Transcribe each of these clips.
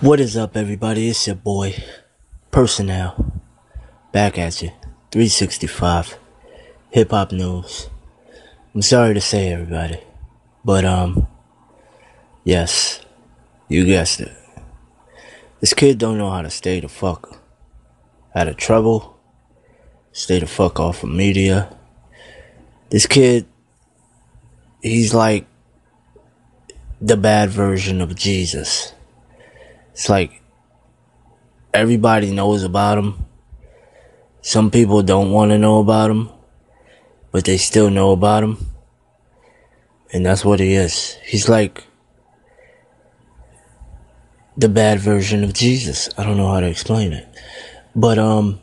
What is up, everybody? It's your boy, Personnel, back at you. 365, hip hop news. I'm sorry to say, everybody, but um, yes, you guessed it. This kid don't know how to stay the fuck out of trouble, stay the fuck off of media. This kid, he's like the bad version of Jesus. It's like everybody knows about him. Some people don't want to know about him, but they still know about him. And that's what he is. He's like the bad version of Jesus. I don't know how to explain it. But um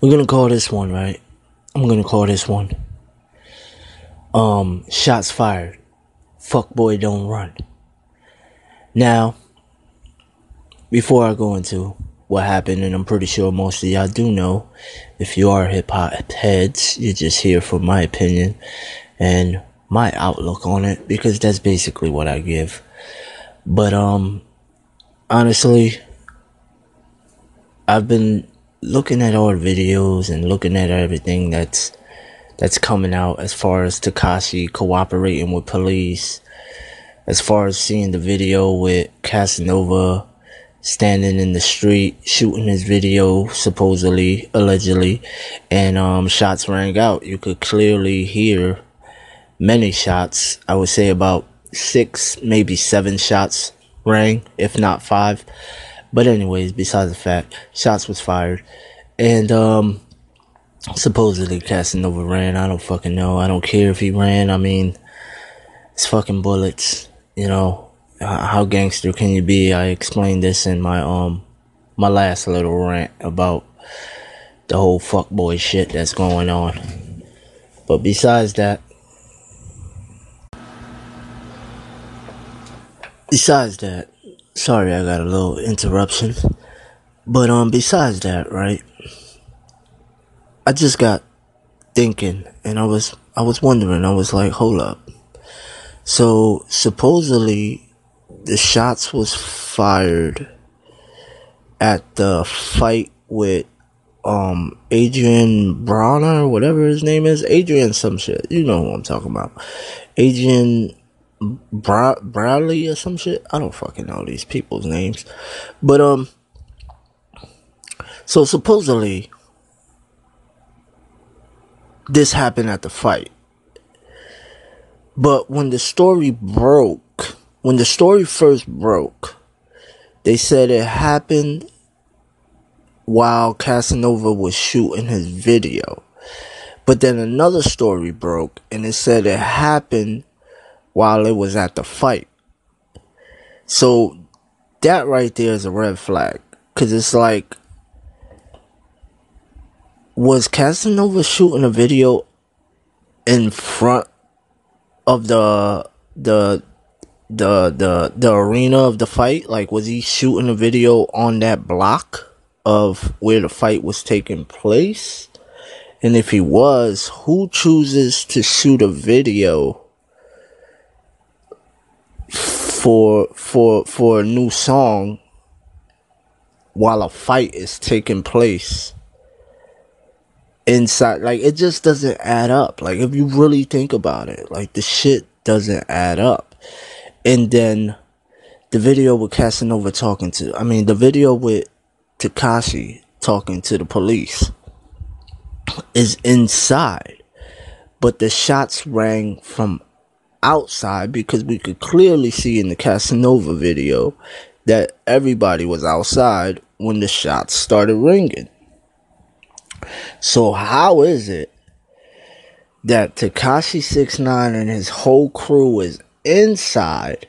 we're going to call this one, right? I'm going to call this one um shots fired. Fuck boy don't run. Now, before I go into what happened, and I'm pretty sure most of y'all do know, if you are hip hop heads, you're just here for my opinion and my outlook on it because that's basically what I give. But um honestly, I've been looking at all the videos and looking at everything that's that's coming out as far as Tekashi cooperating with police as far as seeing the video with Casanova standing in the street shooting his video supposedly allegedly and um shots rang out. You could clearly hear many shots. I would say about six maybe seven shots rang if not five. But anyways besides the fact shots was fired. And um supposedly casanova ran. I don't fucking know. I don't care if he ran. I mean it's fucking bullets you know, how gangster can you be? I explained this in my um my last little rant about the whole fuckboy shit that's going on. But besides that, besides that, sorry I got a little interruption. But um besides that, right? I just got thinking and I was I was wondering, I was like, hold up. So supposedly the shots was fired at the fight with um Adrien Broner, whatever his name is, Adrian some shit. You know who I'm talking about. Adrian Bra- Bradley or some shit. I don't fucking know these people's names. But um so supposedly this happened at the fight. But when the story broke, when the story first broke, they said it happened while Casanova was shooting his video. But then another story broke and it said it happened while it was at the fight. So that right there is a red flag. Cause it's like, was Casanova shooting a video in front of the the the the the arena of the fight? Like, was he shooting a video on that block of where the fight was taking place? And if he was, who chooses to shoot a video for for for a new song while a fight is taking place? Inside like it just doesn't add up. Like if you really think about it like the shit doesn't add up. And then the video with Casanova talking to I mean the video with Tekashi talking to the police is inside. But the shots rang from outside because we could clearly see in the Casanova video that everybody was outside when the shots started ringing so how is it that Tekashi Six Nine and his whole crew is inside,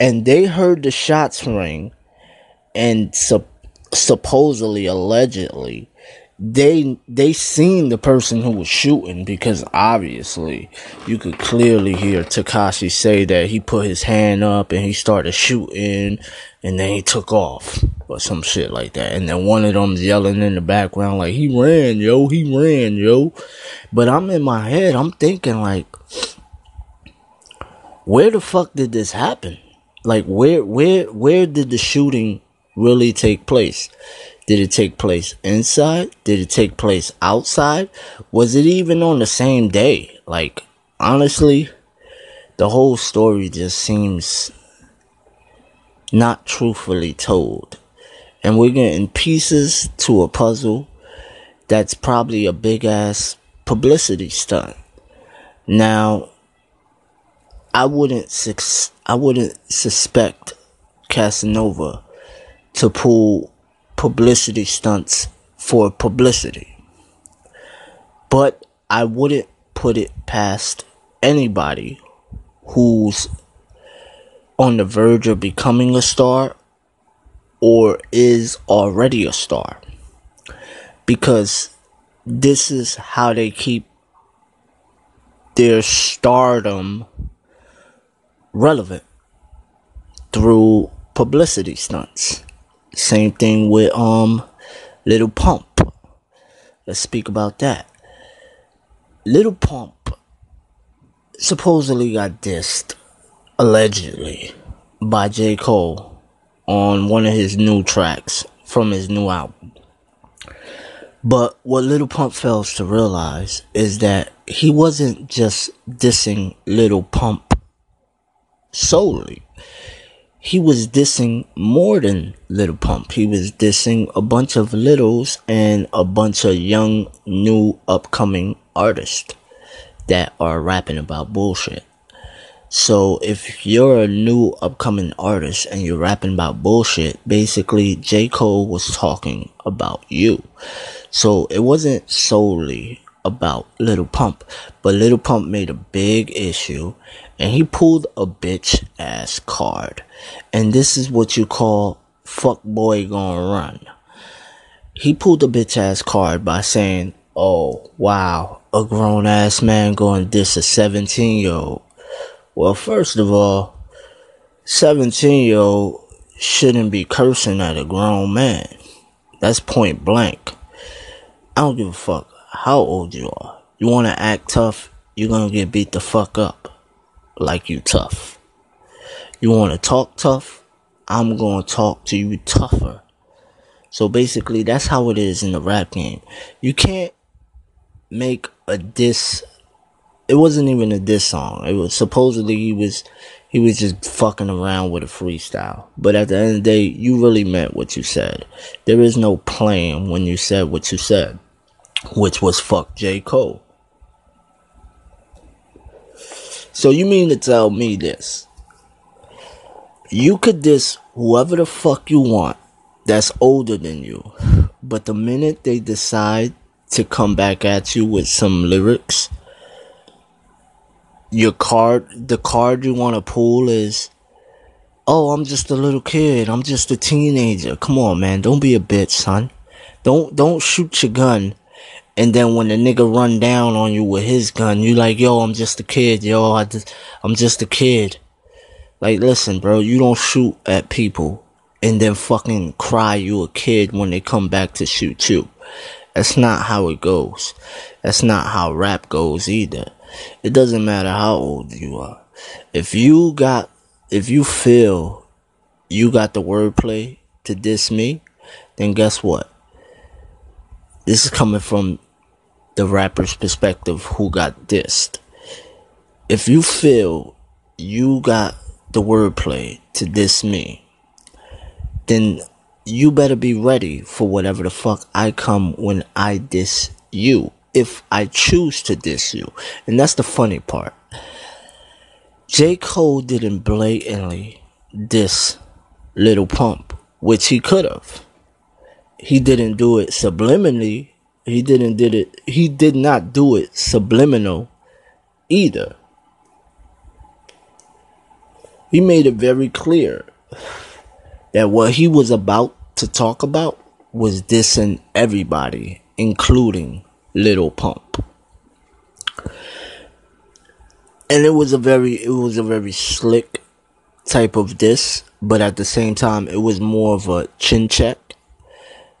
and they heard the shots ring, and sup- supposedly, allegedly, they they seen the person who was shooting because obviously you could clearly hear Tekashi say that he put his hand up and he started shooting and then he took off or some shit like that. And then one of them's yelling in the background like he ran, yo, he ran, yo. But I'm in my head, I'm thinking like where the fuck did this happen? Like where where where did the shooting really take place? Did it take place inside? Did it take place outside? Was it even on the same day? Like honestly, the whole story just seems not truthfully told. And we're getting pieces to a puzzle that's probably a big ass publicity stunt. Now, I wouldn't sus- I wouldn't suspect Casanova to pull publicity stunts for publicity. But I wouldn't put it past anybody who's on the verge of becoming a star or is already a star. Because this is how they keep their stardom relevant through publicity stunts. Same thing with um Little Pump. Let's speak about that. Little Pump supposedly got dissed allegedly by J. Cole on one of his new tracks from his new album. But what Little Pump fails to realize is that he wasn't just dissing Little Pump solely. He was dissing more than Little Pump. He was dissing a bunch of littles and a bunch of young, new, upcoming artists that are rapping about bullshit. So if you're a new upcoming artist and you're rapping about bullshit, basically J. Cole was talking about you. So it wasn't solely about Little Pump, but Little Pump made a big issue and he pulled a bitch ass card. And this is what you call fuck boy gonna run. He pulled a bitch ass card by saying, Oh, wow, a grown ass man going diss a 17 year old. Well, first of all, 17 year old shouldn't be cursing at a grown man. That's point blank. I don't give a fuck how old you are. You wanna act tough, you're gonna get beat the fuck up. Like you tough. You wanna talk tough, I'm gonna talk to you tougher. So basically, that's how it is in the rap game. You can't make a diss it wasn't even a diss song. It was supposedly he was he was just fucking around with a freestyle. But at the end of the day, you really meant what you said. There is no playing when you said what you said, which was fuck J. Cole. So you mean to tell me this? You could diss whoever the fuck you want that's older than you. But the minute they decide to come back at you with some lyrics your card, the card you want to pull is, oh, I'm just a little kid. I'm just a teenager. Come on, man. Don't be a bitch, son. Don't, don't shoot your gun. And then when the nigga run down on you with his gun, you like, yo, I'm just a kid, yo, I just, I'm just a kid. Like, listen, bro, you don't shoot at people and then fucking cry you a kid when they come back to shoot you. That's not how it goes. That's not how rap goes either. It doesn't matter how old you are. If you got, if you feel you got the wordplay to diss me, then guess what? This is coming from the rapper's perspective who got dissed. If you feel you got the wordplay to diss me, then you better be ready for whatever the fuck I come when I diss you if I choose to diss you. And that's the funny part. J. Cole didn't blatantly diss Little Pump, which he could have. He didn't do it subliminally. He didn't did it he did not do it subliminal either. He made it very clear that what he was about to talk about was dissing everybody, including Little Pump. And it was a very it was a very slick type of diss, but at the same time it was more of a chin check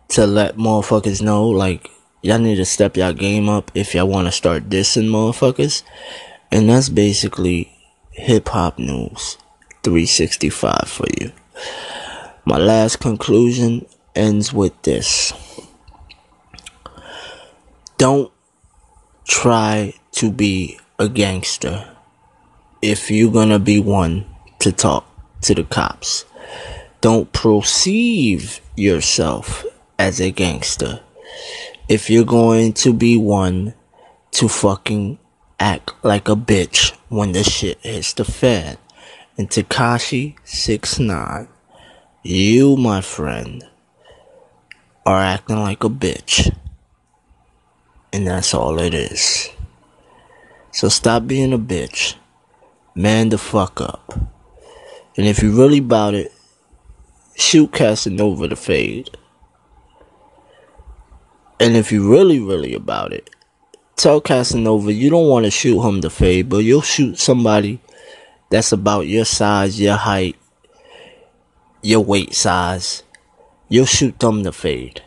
to let motherfuckers know like y'all need to step y'all game up if y'all wanna start dissing motherfuckers. And that's basically hip hop news 365 for you. My last conclusion ends with this. Don't try to be a gangster if you're gonna be one to talk to the cops. Don't perceive yourself as a gangster if you're going to be one to fucking act like a bitch when the shit hits the fan. And Tekashi 69, you, my friend, are acting like a bitch. And that's all it is. So stop being a bitch. Man the fuck up. And if you really about it, shoot Casanova the fade. And if you really, really about it, tell Casanova you don't want to shoot him the fade, but you'll shoot somebody that's about your size, your height, your weight size. You'll shoot them the fade.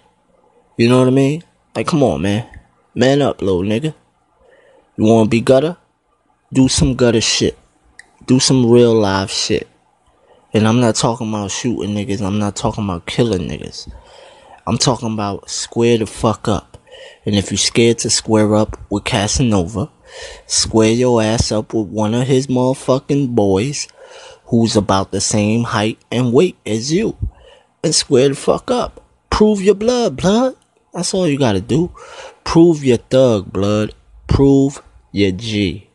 You know what I mean? Like, come on, man. Man up, little nigga. You want to be gutter? Do some gutter shit. Do some real live shit. And I'm not talking about shooting niggas. I'm not talking about killing niggas. I'm talking about square the fuck up. And if you're scared to square up with Casanova, square your ass up with one of his motherfucking boys who's about the same height and weight as you. And square the fuck up. Prove your blood, blood. That's all you gotta do. Prove your thug, blood. Prove your G,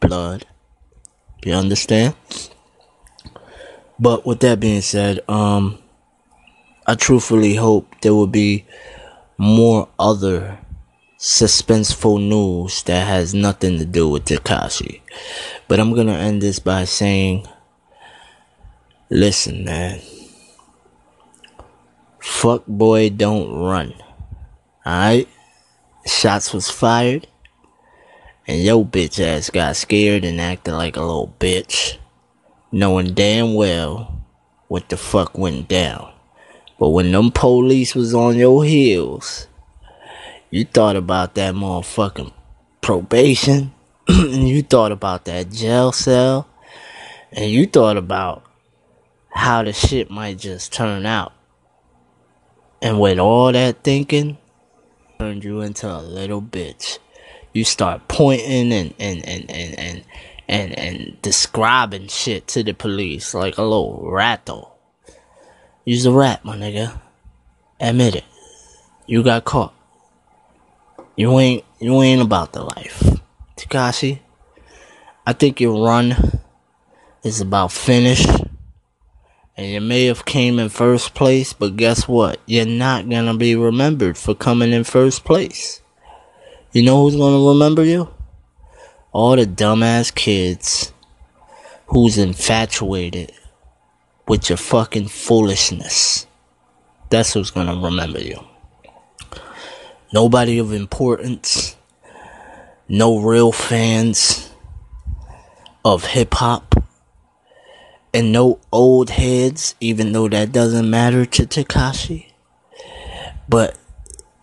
blood. You understand? But with that being said, um, I truthfully hope there will be more other suspenseful news that has nothing to do with Tekashi. But I'm gonna end this by saying, listen, man. Fuck boy, don't run. Alright? Shots was fired. And yo bitch ass got scared and acted like a little bitch. Knowing damn well what the fuck went down. But when them police was on your heels, you thought about that motherfucking probation, and you thought about that jail cell, and you thought about how the shit might just turn out. And with all that thinking, turned you into a little bitch. You start pointing and and and and and and, and describing shit to the police like a little rattle. You's a rat, my nigga. Admit it. You got caught. You ain't you ain't about the life. Tekashi, I think your run is about finished. And you may have came in first place, but guess what? You're not gonna be remembered for coming in first place. You know who's gonna remember you? All the dumbass kids who's infatuated with your fucking foolishness. That's who's gonna remember you. Nobody of importance, no real fans of hip hop, and no old heads, even though that doesn't matter to Tekashi. But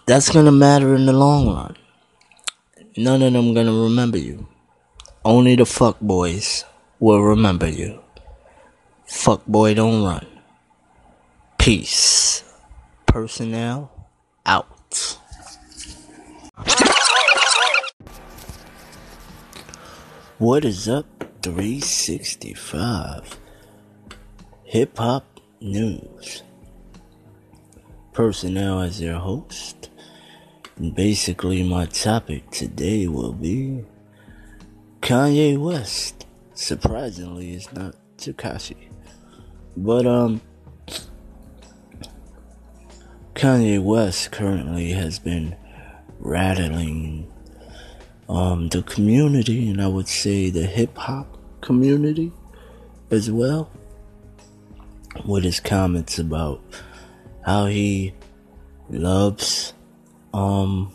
that's gonna matter in the long run. None of them gonna remember you. Only the fuck boys will remember you. Fuck boy, don't run. Peace. Personnel out. What is up, 365? Hip hop news. Personnel as your host. And basically, my topic today will be Kanye West. Surprisingly, it's not Tekashi. But um Kanye West currently has been rattling um the community and I would say the hip hop community as well with his comments about how he loves um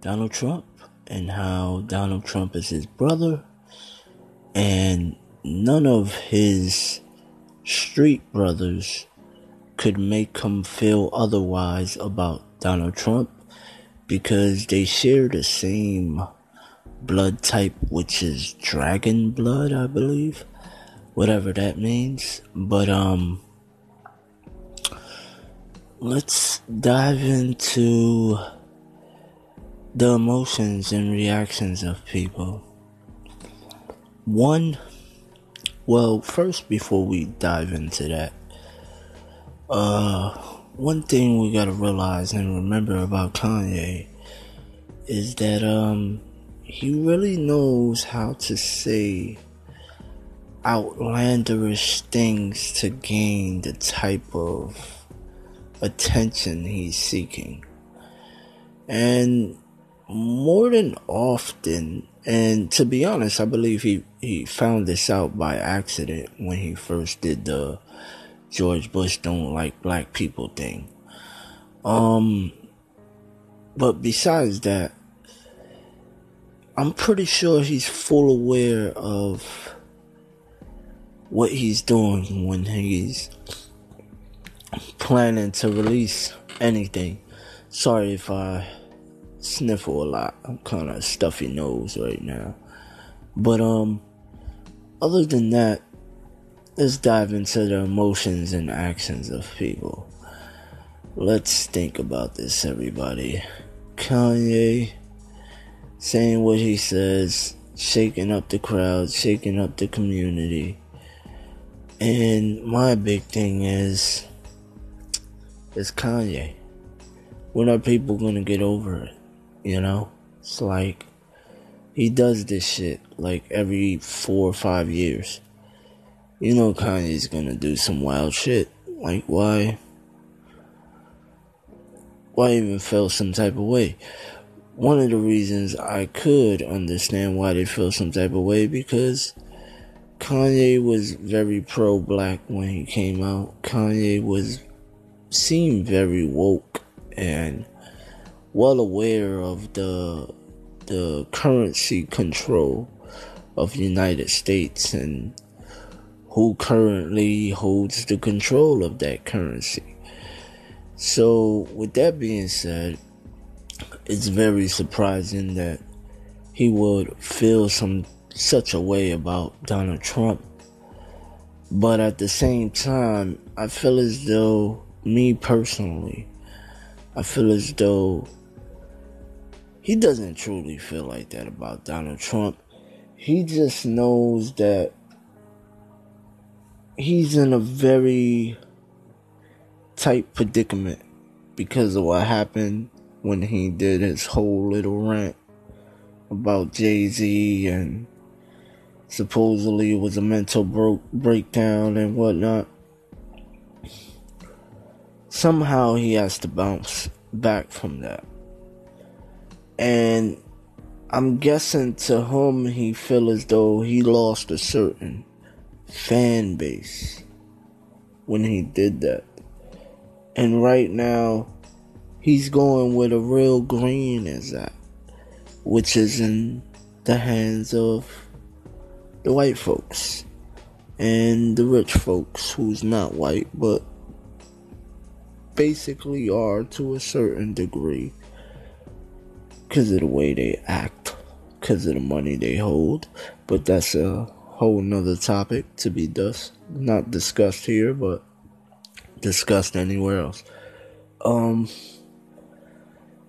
Donald Trump and how Donald Trump is his brother and none of his street brothers could make him feel otherwise about Donald Trump because they share the same blood type, which is dragon blood, I believe. whatever that means. But um let's dive into the emotions and reactions of people. One well, first before we dive into that, uh one thing we gotta realize and remember about Kanye is that um he really knows how to say outlandish things to gain the type of attention he's seeking. And more than often, and to be honest, I believe he, he found this out by accident when he first did the George Bush don't like black people thing. Um, but besides that, I'm pretty sure he's full aware of what he's doing when he's planning to release anything. Sorry if I sniffle a lot. I'm kind of stuffy nose right now. But um other than that, let's dive into the emotions and actions of people. Let's think about this everybody. Kanye saying what he says, shaking up the crowd, shaking up the community. And my big thing is, is Kanye. When are people gonna get over it? You know? It's like, he does this shit like every four or five years. You know Kanye's gonna do some wild shit. Like, why? Why even feel some type of way? one of the reasons I could understand why they feel some type of way because Kanye was very pro black when he came out. Kanye was seemed very woke and well aware of the the currency control of United States and who currently holds the control of that currency. So with that being said, it's very surprising that he would feel some such a way about Donald Trump. But at the same time, I feel as though me personally, I feel as though he doesn't truly feel like that about Donald Trump. He just knows that he's in a very tight predicament because of what happened when he did his whole little rant about Jay Z and supposedly it was a mental breakdown and whatnot. Somehow he has to bounce back from that. And I'm guessing to him he feel as though he lost a certain fan base when he did that. And right now he's going where the real green is at, which is in the hands of the white folks and the rich folks who's not white but basically are to a certain degree because of the way they act, because of the money they hold. But that's a whole nother topic to be thus not discussed here, but discussed anywhere else. Um,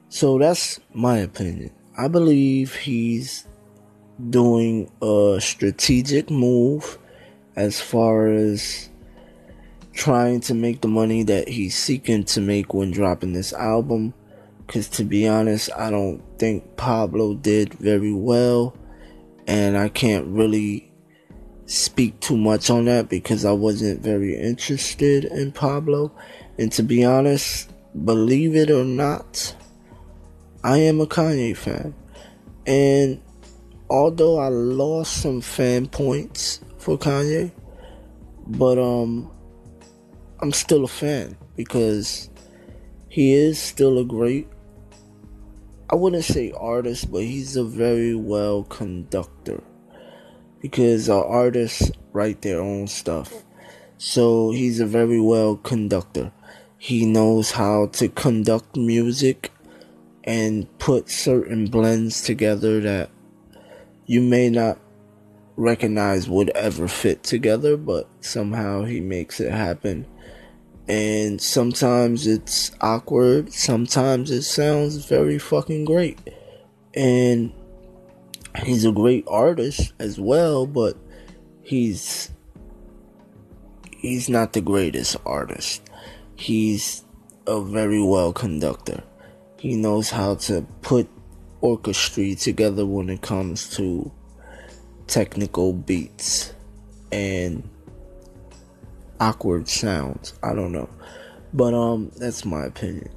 so that's my opinion. I believe he's doing a strategic move as far as trying to make the money that he's seeking to make when dropping this album. Because to be honest, I don't think Pablo did very well. And I can't really speak too much on that because I wasn't very interested in Pablo. And to be honest, believe it or not, I am a Kanye fan. And although I lost some fan points for Kanye, but um I'm still a fan because he is still a great I wouldn't say artist, but he's a very well conductor. Because our artists write their own stuff. So he's a very well conductor. He knows how to conduct music and put certain blends together that you may not recognize would ever fit together, but somehow he makes it happen. And sometimes it's awkward, sometimes it sounds very fucking great. And he's a great artist as well, but he's he's not the greatest artist. He's a very well conductor. He knows how to put orchestra together when it comes to technical beats and awkward sounds. I don't know. But um that's my opinion.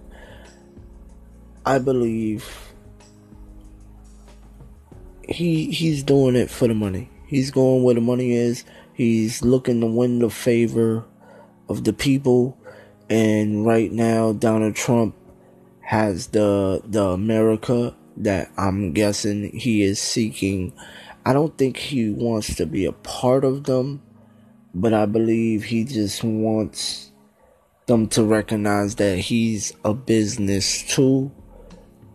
I believe he he's doing it for the money. He's going where the money is. He's looking to win the favor of the people. And right now Donald Trump has the the America that I'm guessing he is seeking. I don't think he wants to be a part of them, but I believe he just wants them to recognize that he's a business too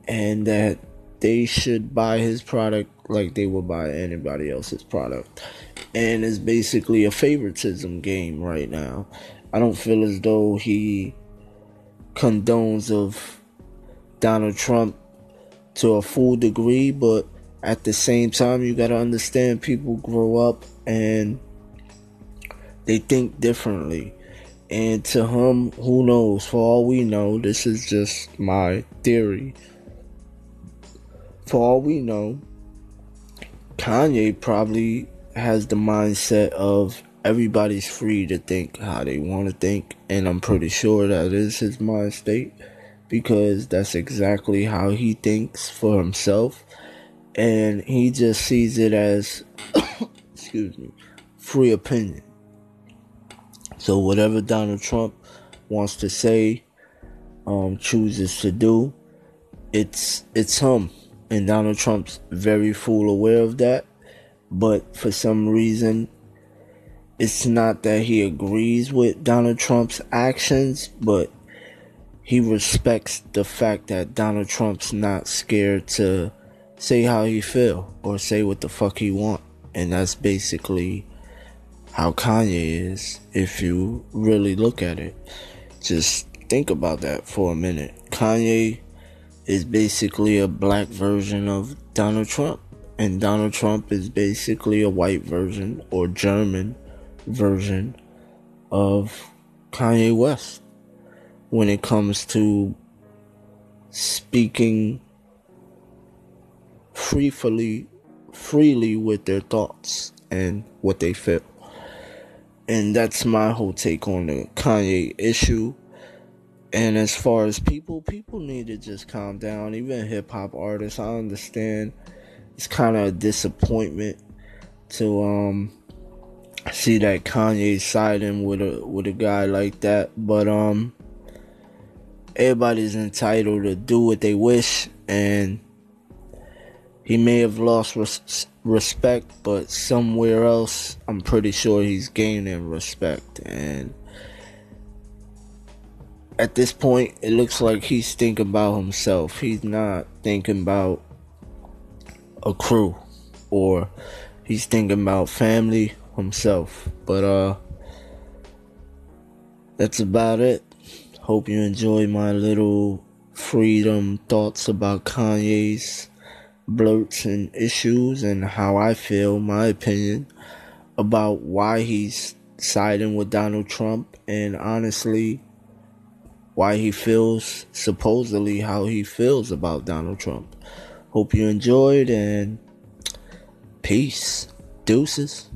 and that they should buy his product like they would buy anybody else's product. And it's basically a favoritism game right now. I don't feel as though he condones of Donald Trump to a full degree, but at the same time, you gotta understand people grow up and they think differently. And to him, who knows? For all we know, this is just my theory. For all we know, Kanye probably has the mindset of everybody's free to think how they want to think, and I'm pretty sure that is his mind state because that's exactly how he thinks for himself, and he just sees it as, excuse me, free opinion. So whatever Donald Trump wants to say, um, chooses to do, it's it's him, and Donald Trump's very full aware of that. But for some reason, it's not that he agrees with Donald Trump's actions, but he respects the fact that Donald Trump's not scared to say how he feel or say what the fuck he want. And that's basically how Kanye is if you really look at it. Just think about that for a minute. Kanye is basically a black version of Donald Trump. And Donald Trump is basically a white version or German version of Kanye West when it comes to speaking freely freely with their thoughts and what they feel. And that's my whole take on the Kanye issue. And as far as people, people need to just calm down. Even hip hop artists, I understand it's kind of a disappointment to um see that Kanye siding with a with a guy like that, but um everybody's entitled to do what they wish and he may have lost res- respect but somewhere else I'm pretty sure he's gaining respect and at this point it looks like he's thinking about himself he's not thinking about a crew or he's thinking about family himself. But uh that's about it. Hope you enjoy my little freedom thoughts about Kanye's blurts and issues and how I feel, my opinion about why he's siding with Donald Trump and honestly why he feels supposedly how he feels about Donald Trump. Hope you enjoyed and peace. Deuces.